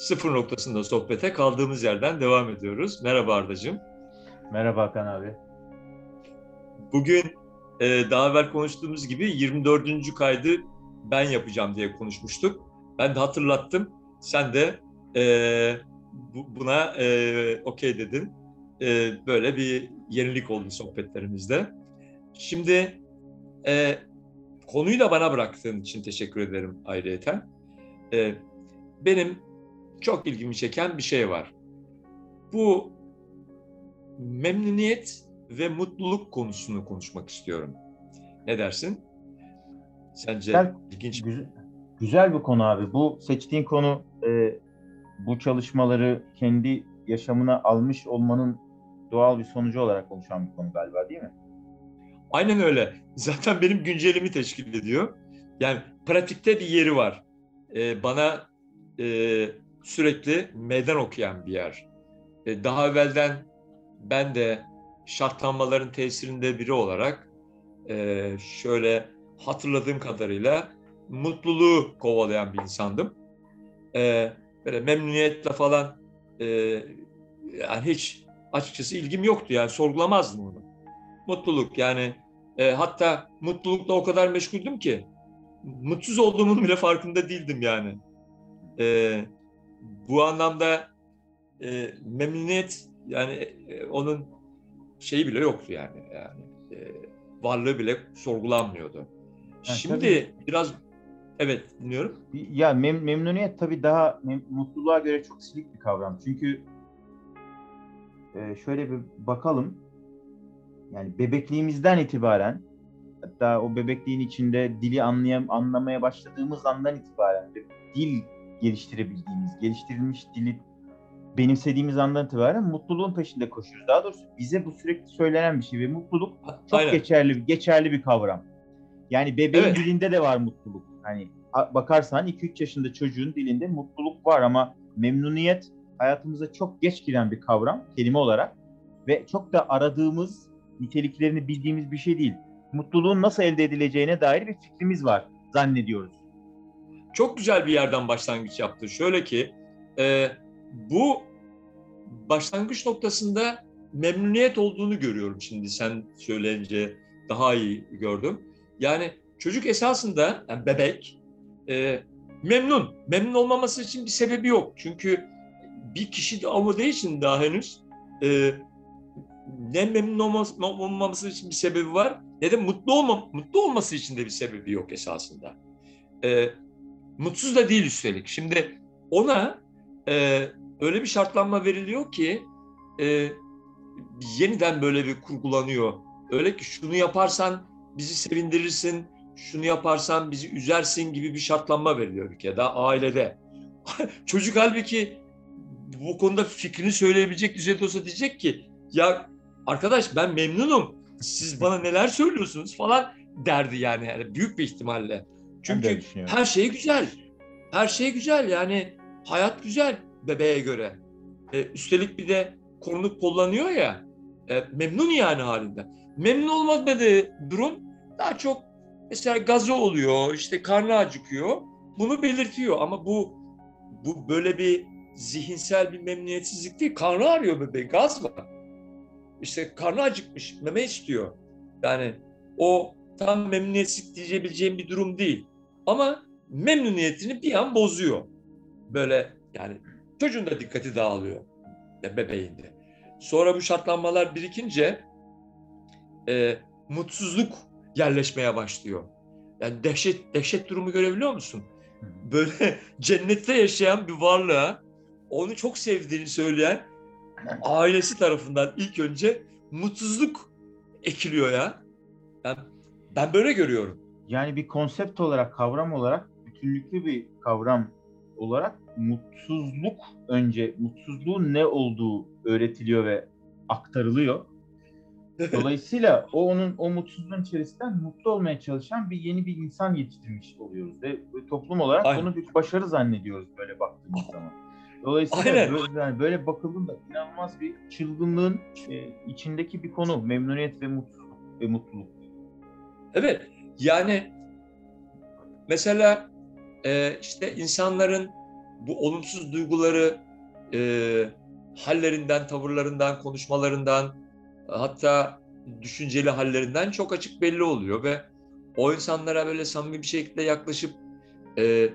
sıfır noktasında sohbete kaldığımız yerden devam ediyoruz. Merhaba Arda'cığım. Merhaba Hakan abi. Bugün e, daha evvel konuştuğumuz gibi 24. kaydı ben yapacağım diye konuşmuştuk. Ben de hatırlattım. Sen de e, bu, buna e, okey dedin. E, böyle bir yenilik oldu sohbetlerimizde. Şimdi e, konuyu da bana bıraktığın için teşekkür ederim ayrıyeten. E, benim çok ilgimi çeken bir şey var. Bu memnuniyet ve mutluluk konusunu konuşmak istiyorum. Ne dersin? Sence Güzel, ilginç güzel, güzel bir konu abi. Bu seçtiğin konu e, bu çalışmaları kendi yaşamına almış olmanın doğal bir sonucu olarak konuşan bir konu galiba değil mi? Aynen öyle. Zaten benim güncelimi teşkil ediyor. Yani pratikte bir yeri var. Ee, bana e, sürekli meydan okuyan bir yer. E, daha evvelden ben de şartlanmaların tesirinde biri olarak e, şöyle hatırladığım kadarıyla mutluluğu kovalayan bir insandım. E, böyle memnuniyetle falan e, yani hiç açıkçası ilgim yoktu yani sorgulamazdım onu. Mutluluk yani e, hatta mutlulukla o kadar meşguldüm ki mutsuz olduğumun bile farkında değildim yani. E, bu anlamda e, memnuniyet yani e, onun şeyi bile yoktu yani yani e, varlığı bile sorgulanmıyordu. Şimdi tabii. biraz evet dinliyorum. Ya mem- memnuniyet tabii daha mem- mutluluğa göre çok silik bir kavram. Çünkü e, şöyle bir bakalım. Yani bebekliğimizden itibaren hatta o bebekliğin içinde dili anlayam anlamaya başladığımız andan itibaren dil geliştirebildiğimiz, geliştirilmiş dili benimsediğimiz andan itibaren mutluluğun peşinde koşuyoruz. Daha doğrusu bize bu sürekli söylenen bir şey ve mutluluk çok Aynen. geçerli geçerli bir kavram. Yani bebeğin Evet. dilinde de var mutluluk. Hani bakarsan 2-3 yaşında çocuğun dilinde mutluluk var ama memnuniyet hayatımıza çok geç giren bir kavram kelime olarak ve çok da aradığımız niteliklerini bildiğimiz bir şey değil. Mutluluğun nasıl elde edileceğine dair bir fikrimiz var zannediyoruz. Çok güzel bir yerden başlangıç yaptı. Şöyle ki e, bu başlangıç noktasında memnuniyet olduğunu görüyorum şimdi sen söyleyince daha iyi gördüm. Yani çocuk esasında yani bebek e, memnun. Memnun olmaması için bir sebebi yok. Çünkü bir kişi de olmadığı için daha henüz e, ne memnun olmaması için bir sebebi var ne de mutlu olma, mutlu olması için de bir sebebi yok esasında. E, mutsuz da değil üstelik. Şimdi ona e, öyle bir şartlanma veriliyor ki e, yeniden böyle bir kurgulanıyor. Öyle ki şunu yaparsan bizi sevindirirsin, şunu yaparsan bizi üzersin gibi bir şartlanma veriliyor daha ailede. Çocuk halbuki bu konuda fikrini söyleyebilecek düzeyde olsa diyecek ki ya arkadaş ben memnunum siz bana neler söylüyorsunuz falan derdi yani, yani büyük bir ihtimalle. Çünkü her şey güzel. Her şey güzel yani hayat güzel bebeğe göre. E, üstelik bir de korunuk kullanıyor ya e, memnun yani halinden. Memnun olmadığı durum daha çok mesela gazı oluyor işte karnı acıkıyor. Bunu belirtiyor ama bu bu böyle bir zihinsel bir memnuniyetsizlik değil. Karnı ağrıyor bebeğin gaz var. İşte karnı acıkmış meme istiyor. Yani o tam memnuniyetsizlik diyebileceğim bir durum değil. Ama memnuniyetini bir an bozuyor. Böyle yani çocuğun da dikkati dağılıyor be- bebeğinde. Sonra bu şartlanmalar birikince e, mutsuzluk yerleşmeye başlıyor. Yani dehşet dehşet durumu görebiliyor musun? Böyle cennette yaşayan bir varlığa onu çok sevdiğini söyleyen ailesi tarafından ilk önce mutsuzluk ekiliyor ya. Ben, ben böyle görüyorum. Yani bir konsept olarak, kavram olarak, bütünlüklü bir kavram olarak mutsuzluk önce, mutsuzluğun ne olduğu öğretiliyor ve aktarılıyor. Dolayısıyla o onun o mutsuzluğun içerisinden mutlu olmaya çalışan bir yeni bir insan yetiştirmiş oluyoruz ve toplum olarak Aynen. bunu bir başarı zannediyoruz böyle baktığımız zaman. Dolayısıyla Aynen. böyle, yani böyle bakıldığında inanılmaz bir çılgınlığın e, içindeki bir konu memnuniyet ve mutsuzluk ve mutluluk. Evet yani mesela e, işte insanların bu olumsuz duyguları e, hallerinden, tavırlarından, konuşmalarından hatta düşünceli hallerinden çok açık belli oluyor ve o insanlara böyle samimi bir şekilde yaklaşıp e,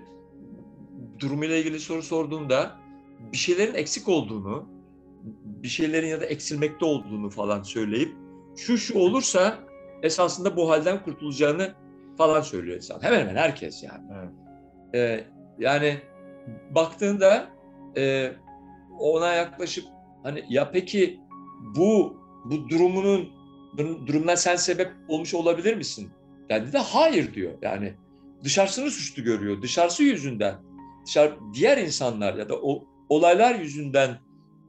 durumuyla ilgili soru sorduğunda bir şeylerin eksik olduğunu, bir şeylerin ya da eksilmekte olduğunu falan söyleyip şu şu olursa esasında bu halden kurtulacağını falan söylüyor insan. Hemen hemen herkes yani. Evet. Ee, yani baktığında e, ona yaklaşıp hani ya peki bu bu durumunun durumdan sen sebep olmuş olabilir misin? Yani de hayır diyor. Yani dışarısını suçlu görüyor. Dışarısı yüzünden. Dışarı, diğer insanlar ya da o olaylar yüzünden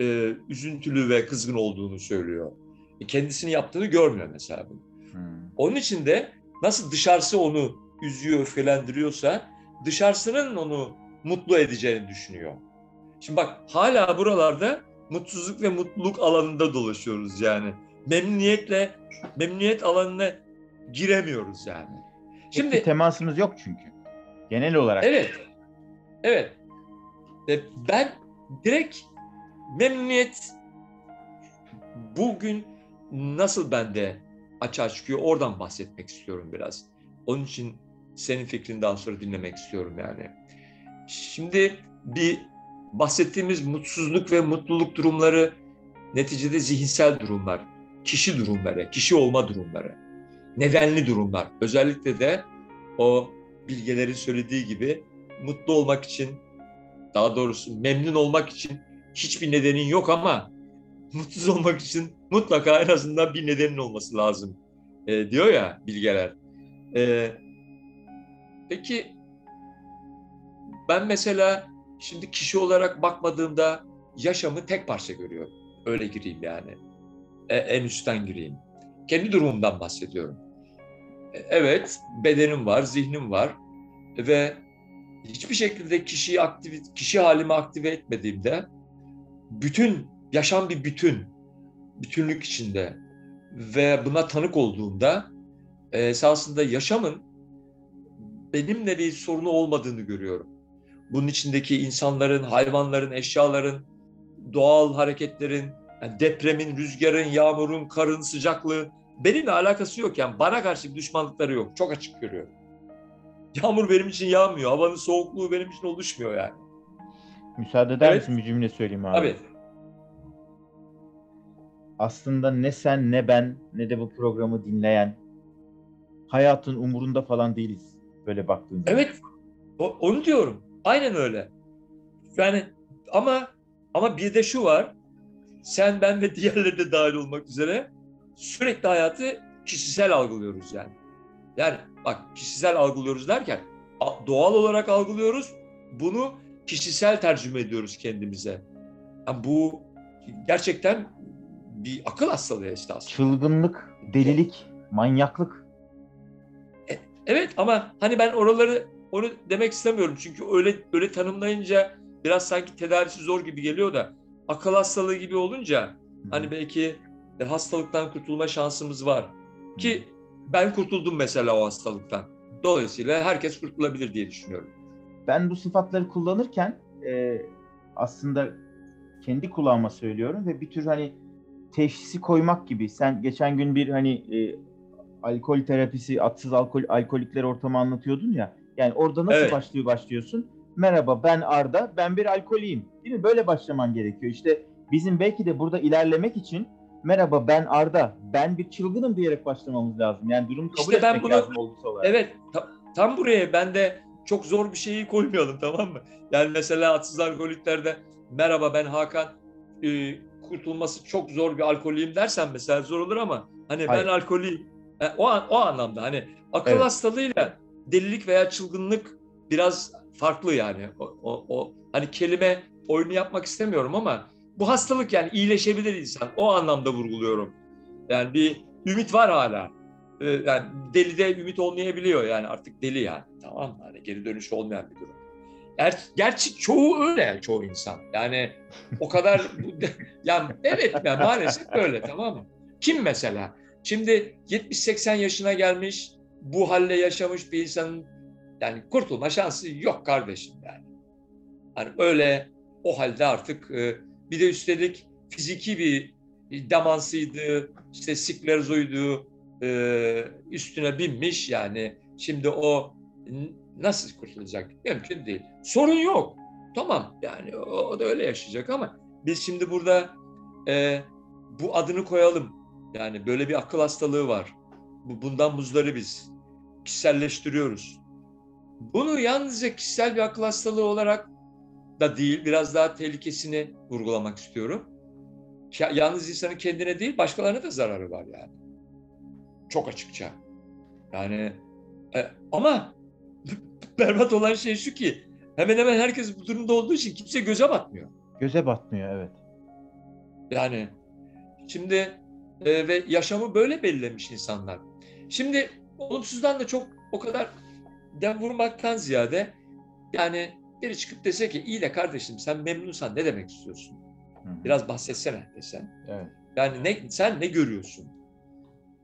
e, üzüntülü ve kızgın olduğunu söylüyor. E, kendisini yaptığını görmüyor mesela bunu. Hmm. Onun için de nasıl dışarısı onu üzüyor, öfkelendiriyorsa dışarısının onu mutlu edeceğini düşünüyor. Şimdi bak hala buralarda mutsuzluk ve mutluluk alanında dolaşıyoruz yani. Memnuniyetle memnuniyet alanına giremiyoruz yani. Şimdi temasımız yok çünkü. Genel olarak. evet. Evet. Ve ben direkt memnuniyet bugün nasıl bende açığa çıkıyor oradan bahsetmek istiyorum biraz. Onun için senin fikrini daha sonra dinlemek istiyorum yani. Şimdi bir bahsettiğimiz mutsuzluk ve mutluluk durumları neticede zihinsel durumlar, kişi durumları, kişi olma durumları, nedenli durumlar. Özellikle de o bilgelerin söylediği gibi mutlu olmak için, daha doğrusu memnun olmak için hiçbir nedenin yok ama mutsuz olmak için mutlaka en azından bir nedenin olması lazım e, diyor ya bilgeler. E, peki ben mesela şimdi kişi olarak bakmadığımda yaşamı tek parça görüyorum. Öyle gireyim yani. E, en üstten gireyim. Kendi durumumdan bahsediyorum. E, evet, bedenim var, zihnim var ve hiçbir şekilde kişiyi aktive, kişi halimi aktive etmediğimde bütün yaşam bir bütün, bütünlük içinde ve buna tanık olduğumda e, esasında yaşamın benimle bir sorunu olmadığını görüyorum. Bunun içindeki insanların, hayvanların, eşyaların, doğal hareketlerin, yani depremin, rüzgarın, yağmurun, karın, sıcaklığı benimle alakası yok. Yani bana karşı bir düşmanlıkları yok. Çok açık görüyorum. Yağmur benim için yağmıyor. Havanın soğukluğu benim için oluşmuyor yani. Müsaade eder Evet. misin bir cümle söyleyeyim abi? Abi Aslında ne sen ne ben ne de bu programı dinleyen hayatın umurunda falan değiliz. Böyle baktığın. Evet, onu diyorum. Aynen öyle. Yani ama ama bir de şu var. Sen, ben ve diğerleri de dahil olmak üzere sürekli hayatı kişisel algılıyoruz yani. Yani bak kişisel algılıyoruz derken doğal olarak algılıyoruz. Bunu kişisel tercüme ediyoruz kendimize. Yani bu gerçekten bir akıl hastalığı işte aslında. Çılgınlık, delilik, manyaklık. Evet ama hani ben oraları onu demek istemiyorum çünkü öyle öyle tanımlayınca biraz sanki tedavisi zor gibi geliyor da akıl hastalığı gibi olunca hani belki de hastalıktan kurtulma şansımız var ki ben kurtuldum mesela o hastalıktan. Dolayısıyla herkes kurtulabilir diye düşünüyorum. ben bu sıfatları kullanırken e, aslında kendi kulağıma söylüyorum ve bir tür hani teşhisi koymak gibi. Sen geçen gün bir hani e, alkol terapisi, atsız alkol alkolikler ortamı anlatıyordun ya. Yani orada nasıl Evet. başlıyor başlıyorsun? Merhaba ben Arda, ben bir alkoliyim. Değil mi? Böyle başlaman gerekiyor. İşte bizim belki de burada ilerlemek için merhaba ben Arda, ben bir çılgınım diyerek başlamamız lazım. Yani durumu kabul İşte ben etmek bunu- lazım olgusal olarak. Evet ta- tam buraya ben de çok zor bir şeyi koymayalım tamam mı? Yani mesela atsız alkoliklerde merhaba ben Hakan e, kurtulması çok zor bir alkoliyim dersen mesela zor olur ama hani Hayır. ben alkoliyim e, o an, o anlamda hani akıl Evet. hastalığıyla delilik veya çılgınlık biraz farklı yani o, o, o hani kelime oyunu yapmak istemiyorum ama bu hastalık yani iyileşebilir insan o anlamda vurguluyorum. Yani bir ümit var hala. Ee, yani delide ümit olmayabiliyor yani artık deli yani tamam mı? Hani geri dönüş olmayan bir durum. Ger gerçi çoğu öyle çoğu insan. Yani o kadar yani evet yani maalesef böyle tamam mı? Kim mesela? Şimdi 70-80 yaşına gelmiş bu halle yaşamış bir insanın yani kurtulma şansı yok kardeşim yani. Hani öyle o halde artık e, bir de üstelik fiziki bir demansıydı, işte sklerozoydu, e, üstüne binmiş yani. Şimdi o nasıl kurtulacak? Mümkün değil. Sorun yok. Tamam yani o, o da öyle yaşayacak ama biz şimdi burada e, bu adını koyalım. Yani böyle bir akıl hastalığı var. Bu, bundan buzları biz kişiselleştiriyoruz. Bunu yalnızca kişisel bir akıl hastalığı olarak da değil, biraz daha tehlikesini vurgulamak istiyorum. Yalnız insanın kendine değil, başkalarına da zararı var yani. Çok açıkça. Yani e, ama berbat olan şey şu ki hemen hemen herkes bu durumda olduğu için kimse göze batmıyor. Göze batmıyor evet. Yani şimdi e, ve yaşamı böyle belirlemiş insanlar. Şimdi olumsuzdan da çok o kadar dem vurmaktan ziyade yani biri çıkıp dese ki iyi de kardeşim sen memnunsan ne demek istiyorsun? Hı-hı. Biraz bahsetsene desen. Evet. Yani ne sen ne görüyorsun?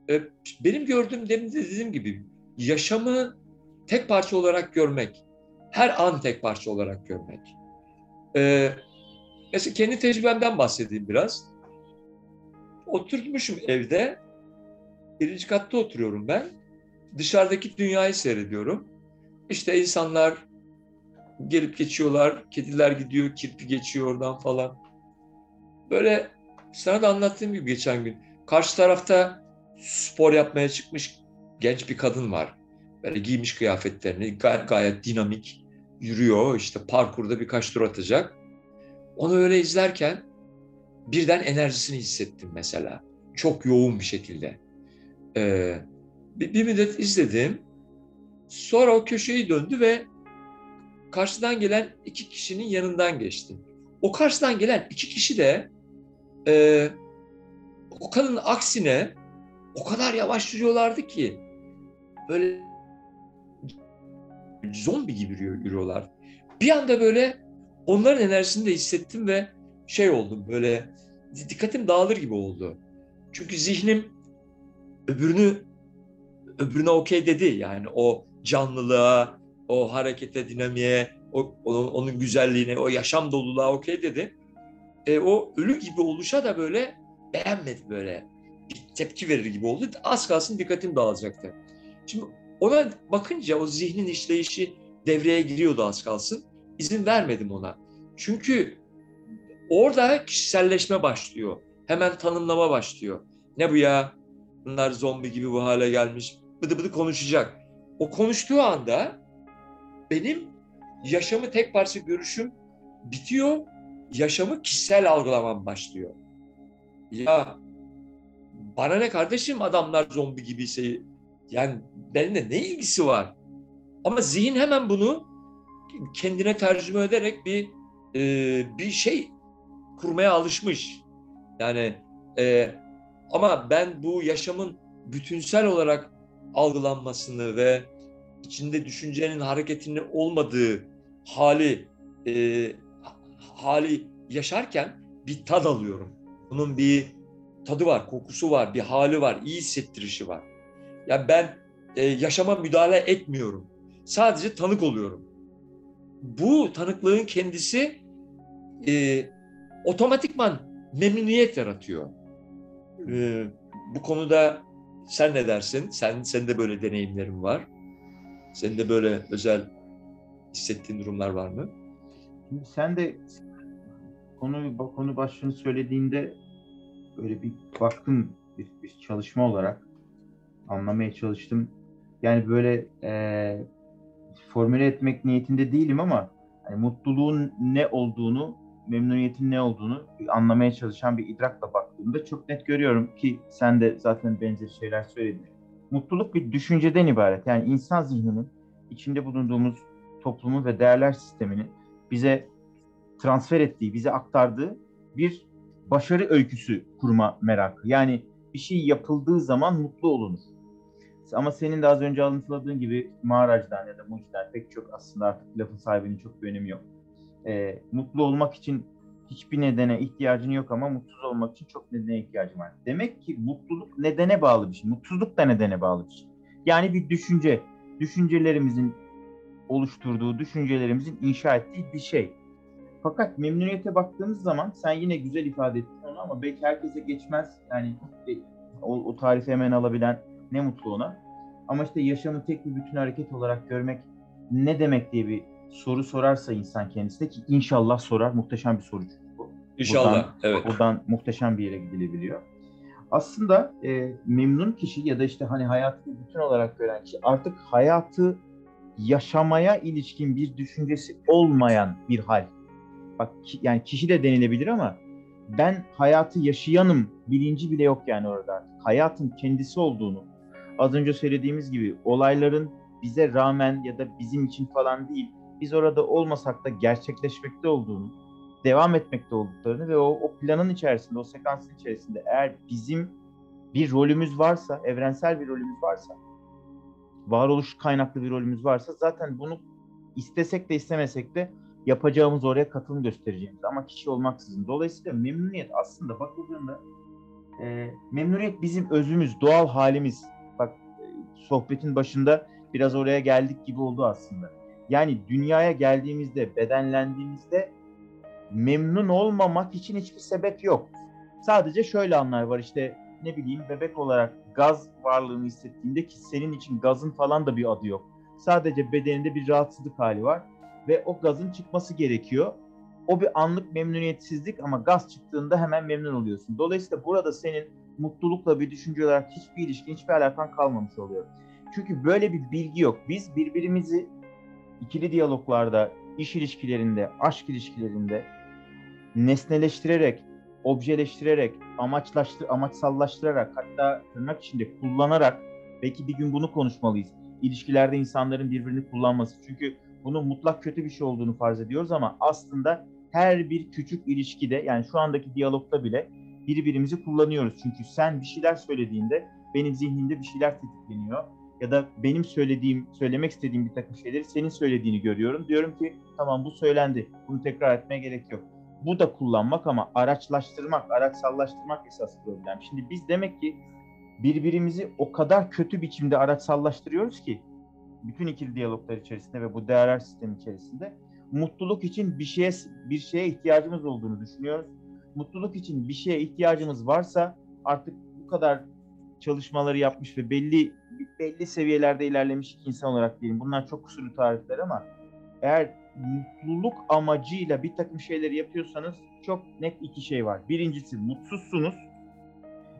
Ee, benim gördüğüm demin de dediğim gibi yaşamı tek parça olarak görmek, her an tek parça olarak görmek. Ee, mesela kendi tecrübemden bahsedeyim biraz. Oturmuşum evde, birinci katta oturuyorum ben. Dışarıdaki dünyayı seyrediyorum. İşte insanlar gelip geçiyorlar, kediler gidiyor, kirpi geçiyor oradan falan. Böyle sana da anlattığım gibi geçen gün. Karşı tarafta spor yapmaya çıkmış genç bir kadın var. Böyle giymiş kıyafetlerini gay- gayet dinamik yürüyor. İşte parkurda birkaç tur atacak. Onu öyle izlerken birden enerjisini hissettim mesela. Çok yoğun bir şekilde. Ee, bir, bir müddet izledim. Sonra o köşeyi döndü ve karşıdan gelen iki kişinin yanından geçti. O karşıdan gelen iki kişi de e, o kadının aksine o kadar yavaş yürüyorlardı ki böyle zombi gibi yürüyorlar. Bir anda böyle onların enerjisini de hissettim ve şey oldum böyle dikkatim dağılır gibi oldu. Çünkü zihnim öbürünü öbürüne okey dedi yani o canlılığa, o harekete, dinamiğe, o, onun, onun güzelliğine, o yaşam doluluğa okey dedi. E, o ölü gibi oluşa da böyle beğenmedi böyle. Bir tepki verir gibi oldu. Az kalsın dikkatim dağılacaktı. Şimdi ona bakınca o zihnin işleyişi devreye giriyordu az kalsın. İzin vermedim ona. Çünkü orada kişiselleşme başlıyor. Hemen tanımlama başlıyor. Ne bu ya? Bunlar zombi gibi bu hale gelmiş. Bıdı bıdı konuşacak. O konuştuğu anda benim yaşamı tek parça görüşüm bitiyor. Yaşamı kişisel algılamam başlıyor. Ya bana ne kardeşim adamlar zombi gibiyse yani benimle ne ilgisi var? Ama zihin hemen bunu kendine tercüme ederek bir e, bir şey kurmaya alışmış. Yani e, ama ben bu yaşamın bütünsel olarak algılanmasını ve içinde düşüncenin hareketinin olmadığı hali e, hali yaşarken bir tad alıyorum. Bunun bir tadı var, kokusu var, bir hali var, iyi hissettirişi var. Yani ben e, yaşama müdahale etmiyorum. Sadece tanık oluyorum. Bu tanıklığın kendisi e, otomatikman memnuniyet yaratıyor. E, bu konuda sen ne dersin? Sen sen de böyle deneyimlerin var. Senin de böyle özel hissettiğin durumlar var mı? Şimdi sen de konu konu başlığını söylediğinde böyle bir baktım bir, bir çalışma olarak anlamaya çalıştım. Yani böyle e, formüle etmek niyetinde değilim ama yani mutluluğun ne olduğunu, memnuniyetin ne olduğunu anlamaya çalışan bir idrakla baktığımda çok net görüyorum ki sen de zaten benzer şeyler söyledin. Mutluluk bir düşünceden ibaret. Yani insan zihninin içinde bulunduğumuz toplumu ve değerler sistemini bize transfer ettiği, bize aktardığı bir başarı öyküsü kurma merakı. Yani bir şey yapıldığı zaman mutlu olunur. Ama senin de az önce alıntıladığın gibi Maharaj'dan ya da Muci'den pek çok aslında artık lafın sahibinin çok bir önemi yok. Ee, mutlu olmak için hiçbir nedene ihtiyacın yok ama mutsuz olmak için çok nedene ihtiyacın var. Demek ki mutluluk nedene bağlı bir şey. Mutsuzluk da nedene bağlı bir şey. Yani bir düşünce, düşüncelerimizin oluşturduğu, düşüncelerimizin inşa ettiği bir şey. Fakat memnuniyete baktığımız zaman sen yine güzel ifade ettin onu ama belki herkese geçmez. Yani e, o, o tarifi hemen alabilen ne mutlu ona. Ama işte yaşamı tek bir bütün hareket olarak görmek ne demek diye bir soru sorarsa insan kendisine ki inşallah sorar. Muhteşem bir soru çünkü bu. İnşallah. Buradan, evet. Buradan muhteşem bir yere gidilebiliyor. Aslında e, memnun kişi ya da işte hani hayatı bütün olarak gören kişi artık hayatı yaşamaya ilişkin bir düşüncesi olmayan bir hal. Bak ki, yani kişi de denilebilir ama ben hayatı yaşayanım bilinci bile yok yani orada artık. Hayatın kendisi olduğunu az önce söylediğimiz gibi olayların bize rağmen ya da bizim için falan değil biz orada olmasak da gerçekleşmekte olduğunu devam etmekte olduklarını ve o, o planın içerisinde, o sekansın içerisinde eğer bizim bir rolümüz varsa, evrensel bir rolümüz varsa, varoluş kaynaklı bir rolümüz varsa zaten bunu istesek de istemesek de yapacağımız oraya katılım göstereceğimiz ama kişi olmaksızın. Dolayısıyla memnuniyet aslında bakıldığında e, memnuniyet bizim özümüz, doğal halimiz. Sohbetin başında biraz oraya geldik gibi oldu aslında. Yani dünyaya geldiğimizde, bedenlendiğimizde memnun olmamak için hiçbir sebep yok. Sadece şöyle anlar var işte ne bileyim bebek olarak gaz varlığını hissettiğinde ki senin için gazın falan da bir adı yok. Sadece bedeninde bir rahatsızlık hali var ve o gazın çıkması gerekiyor. O bir anlık memnuniyetsizlik ama gaz çıktığında hemen memnun oluyorsun. Dolayısıyla burada senin mutlulukla bir düşünce olarak hiçbir ilişkin, hiçbir alakan kalmamış oluyor. Çünkü böyle bir bilgi yok. Biz birbirimizi ikili diyaloglarda, iş ilişkilerinde, aşk ilişkilerinde nesneleştirerek, objeleştirerek, amaçlaştır, amaçsallaştırarak, hatta tırnak içinde kullanarak belki bir gün bunu konuşmalıyız. İlişkilerde insanların birbirini kullanması. Çünkü bunun mutlak kötü bir şey olduğunu farz ediyoruz ama aslında her bir küçük ilişkide yani şu andaki diyalogda bile birbirimizi kullanıyoruz. Çünkü sen bir şeyler söylediğinde benim zihnimde bir şeyler tetikleniyor ya da benim söylediğim, söylemek istediğim bir takım şeyleri senin söylediğini görüyorum. Diyorum ki tamam bu söylendi. Bunu tekrar etmeye gerek yok. Bu da kullanmak ama araçlaştırmak, araçsallaştırmak esas problem. Şimdi biz demek ki birbirimizi o kadar kötü biçimde araçsallaştırıyoruz ki bütün ikili diyaloglar içerisinde ve bu değerler sistemi içerisinde mutluluk için bir şeye bir şeye ihtiyacımız olduğunu düşünüyoruz. Mutluluk için bir şeye ihtiyacımız varsa artık bu kadar çalışmaları yapmış ve belli belli seviyelerde ilerlemiş insan olarak diyelim. Bunlar çok kusurlu tarifler ama eğer mutluluk amacıyla bir takım şeyleri yapıyorsanız çok net iki şey var. Birincisi mutsuzsunuz.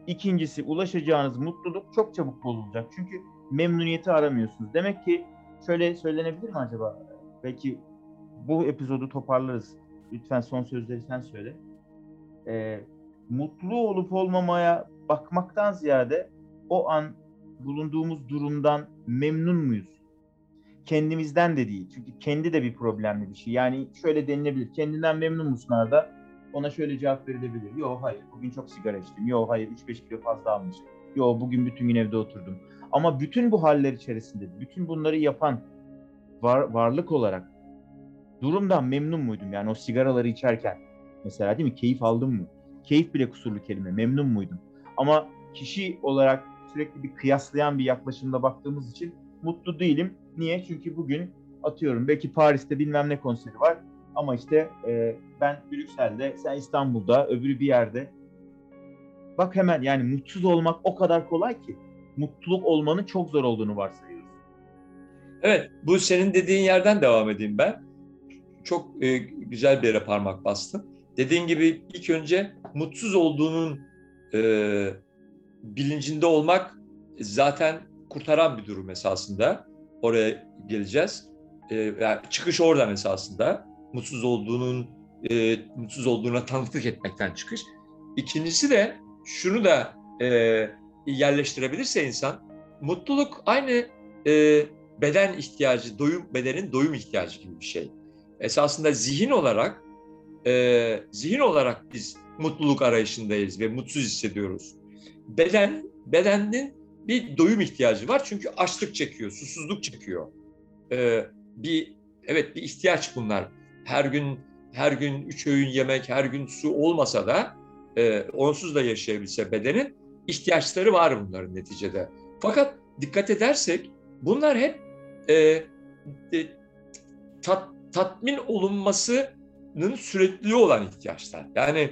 İkincisi ulaşacağınız mutluluk çok çabuk bozulacak. Çünkü memnuniyeti aramıyorsunuz. Demek ki şöyle söylenebilir mi acaba? Belki bu epizodu toparlarız. Lütfen son sözleri sen söyle. Ee, mutlu olup olmamaya bakmaktan ziyade o an bulunduğumuz durumdan memnun muyuz? Kendimizden de değil. Çünkü kendi de bir problemli bir şey. Yani şöyle denilebilir. Kendinden memnun musun Arda? Ona şöyle cevap verilebilir. Yok hayır bugün çok sigara içtim. Yok hayır 3-5 kilo fazla almışım. Yok bugün bütün gün evde oturdum. Ama bütün bu haller içerisinde, bütün bunları yapan var, varlık olarak durumdan memnun muydum? Yani o sigaraları içerken mesela değil mi? Keyif aldım mı? Keyif bile kusurlu kelime. Memnun muydum? Ama kişi olarak sürekli bir kıyaslayan bir yaklaşımda baktığımız için mutlu değilim. Niye? Çünkü bugün atıyorum belki Paris'te bilmem ne konseri var ama işte e, ben Brüksel'de, sen İstanbul'da, öbürü bir yerde. Bak hemen yani mutsuz olmak o kadar kolay ki mutluluk olmanın çok zor olduğunu varsayıyoruz. Evet, bu senin dediğin yerden devam edeyim ben. Çok e, güzel bir yere parmak bastın. Dediğin gibi ilk önce mutsuz olduğunun e, bilincinde olmak zaten kurtaran bir durum esasında. Oraya geleceğiz. E, yani çıkış oradan esasında. Mutsuz olduğunun e, mutsuz olduğuna tanıklık etmekten çıkış. İkincisi de şunu da e, yerleştirebilirse insan, mutluluk aynı e, beden ihtiyacı, doyum bedenin doyum ihtiyacı gibi bir şey. Esasında zihin olarak e, zihin olarak biz mutluluk arayışındayız ve mutsuz hissediyoruz. Beden bedenin bir doyum ihtiyacı var çünkü açlık çekiyor, susuzluk çekiyor. E, bir evet bir ihtiyaç bunlar. Her gün her gün üç öğün yemek, her gün su olmasa da e, onsuz da yaşayabilse bedenin ihtiyaçları var bunların neticede. Fakat dikkat edersek bunlar hep e, e, tat, tatmin olunması sürekli olan ihtiyaçlar. Yani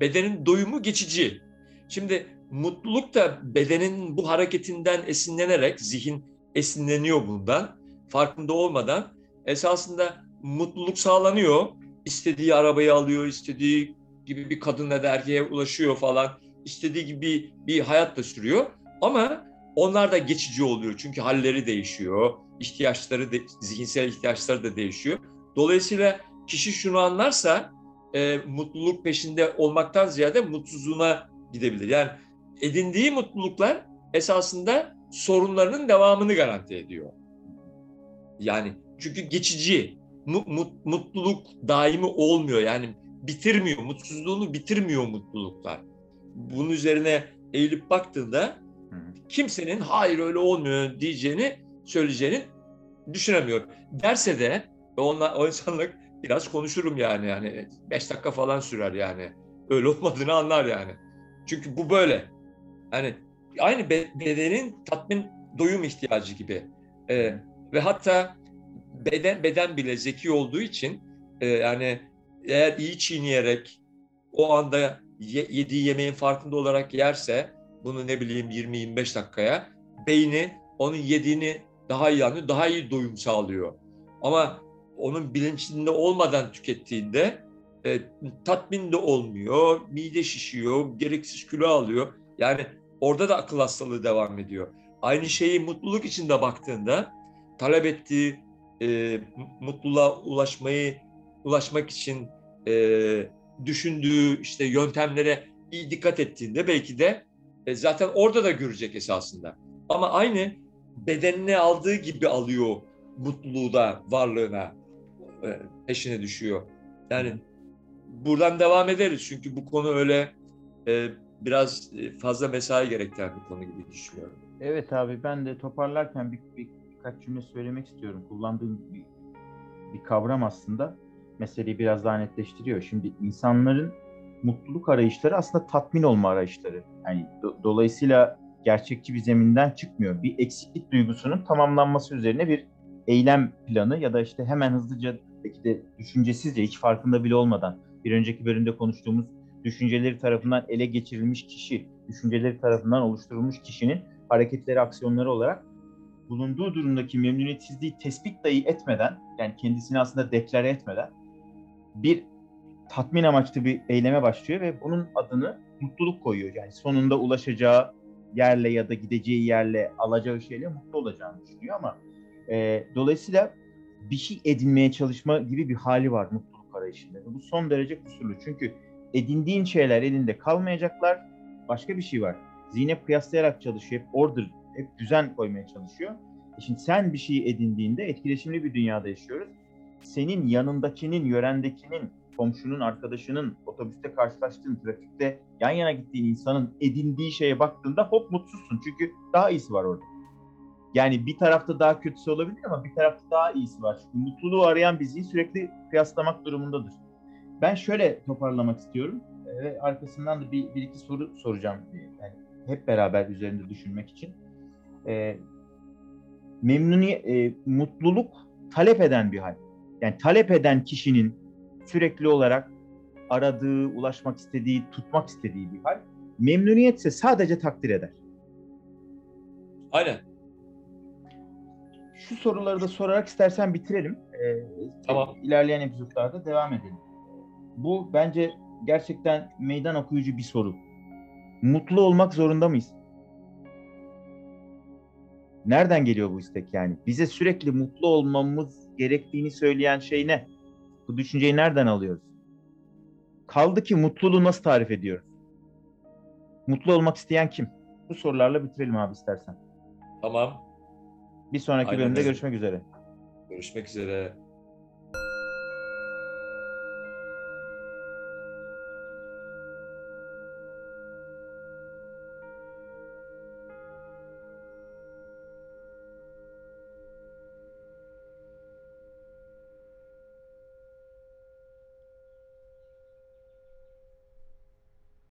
bedenin doyumu geçici. Şimdi mutluluk da bedenin bu hareketinden esinlenerek zihin esinleniyor bundan. Farkında olmadan esasında mutluluk sağlanıyor. İstediği arabayı alıyor, istediği gibi bir kadınla da erkeğe ulaşıyor falan. İstediği gibi bir hayat da sürüyor. Ama onlar da geçici oluyor. Çünkü halleri değişiyor. ihtiyaçları, de, zihinsel ihtiyaçları da değişiyor. Dolayısıyla kişi şunu anlarsa e, mutluluk peşinde olmaktan ziyade mutsuzluğuna gidebilir. Yani edindiği mutluluklar esasında sorunlarının devamını garanti ediyor. Yani çünkü geçici, mu, mu, mutluluk daimi olmuyor. Yani bitirmiyor, mutsuzluğunu bitirmiyor mutluluklar. Bunun üzerine eğilip baktığında kimsenin hayır öyle olmuyor diyeceğini, söyleyeceğini düşünemiyor. Derse de onunla, o insanlık biraz konuşurum yani. Yani beş dakika falan sürer yani. Öyle olmadığını anlar yani. Çünkü bu böyle. Yani aynı bedenin tatmin doyum ihtiyacı gibi. Ee, ve hatta beden beden bile zeki olduğu için e, yani eğer iyi çiğneyerek o anda ye, yediği yemeğin farkında olarak yerse bunu ne bileyim 20-25 dakikaya beyni onun yediğini daha iyi anlıyor, daha iyi doyum sağlıyor. Ama onun bilincinde olmadan tükettiğinde e, tatmin de olmuyor, mide şişiyor, gereksiz kilo alıyor. Yani orada da akıl hastalığı devam ediyor. Aynı şeyi mutluluk içinde baktığında talep ettiği e, mutluluğa ulaşmayı ulaşmak için e, düşündüğü işte yöntemlere iyi dikkat ettiğinde belki de e, zaten orada da görecek esasında. Ama aynı bedenine aldığı gibi alıyor mutluluğu da varlığına peşine düşüyor. Yani buradan devam ederiz çünkü bu konu öyle e, biraz fazla mesai gerektiren bir konu gibi düşünüyorum. Evet abi ben de toparlarken bir, bir birkaç cümle söylemek istiyorum. Kullandığım bir, bir kavram aslında meseleyi biraz daha netleştiriyor. Şimdi insanların mutluluk arayışları aslında tatmin olma arayışları. Yani do- dolayısıyla gerçekçi bir zeminden çıkmıyor. Bir eksiklik duygusunun tamamlanması üzerine bir eylem planı ya da işte hemen hızlıca belki de düşüncesizce hiç farkında bile olmadan bir önceki bölümde konuştuğumuz düşünceleri tarafından ele geçirilmiş kişi, düşünceleri tarafından oluşturulmuş kişinin hareketleri, aksiyonları olarak bulunduğu durumdaki memnuniyetsizliği tespit dahi etmeden, yani kendisini aslında deklare etmeden bir tatmin amaçlı bir eyleme başlıyor ve bunun adını mutluluk koyuyor. Yani sonunda ulaşacağı yerle ya da gideceği yerle, alacağı şeyle mutlu olacağını düşünüyor ama e, dolayısıyla bir şey edinmeye çalışma gibi bir hali var mutluluk arayışında. Bu son derece kusurlu. Çünkü edindiğin şeyler elinde kalmayacaklar. Başka bir şey var. Zihne kıyaslayarak çalışıyor. Hep order, hep düzen koymaya çalışıyor. E şimdi sen bir şey edindiğinde etkileşimli bir dünyada yaşıyoruz. Senin yanındakinin, yörendekinin, komşunun, arkadaşının, otobüste karşılaştığın, trafikte yan yana gittiğin insanın edindiği şeye baktığında hop mutsuzsun. Çünkü daha iyisi var orada. Yani bir tarafta daha kötüsü olabilir ama bir tarafta daha iyisi var. Çünkü mutluluğu arayan bizi sürekli kıyaslamak durumundadır. Ben şöyle toparlamak istiyorum ve arkasından da bir, bir iki soru soracağım. Yani hep beraber üzerinde düşünmek için. E, memnuniyet, e, mutluluk talep eden bir hal. Yani talep eden kişinin sürekli olarak aradığı, ulaşmak istediği, tutmak istediği bir hal. Memnuniyetse sadece takdir eder. Aynen. Şu soruları da sorarak istersen bitirelim. Ee, tamam. İlerleyen epizotlarda devam edelim. Bu bence gerçekten meydan okuyucu bir soru. Mutlu olmak zorunda mıyız? Nereden geliyor bu istek yani? Bize sürekli mutlu olmamız gerektiğini söyleyen şey ne? Bu düşünceyi nereden alıyoruz? Kaldı ki mutluluğu nasıl tarif ediyoruz? Mutlu olmak isteyen kim? Bu sorularla bitirelim abi istersen. Tamam. Bir sonraki Aynen bölümde öyle. görüşmek üzere. Görüşmek üzere.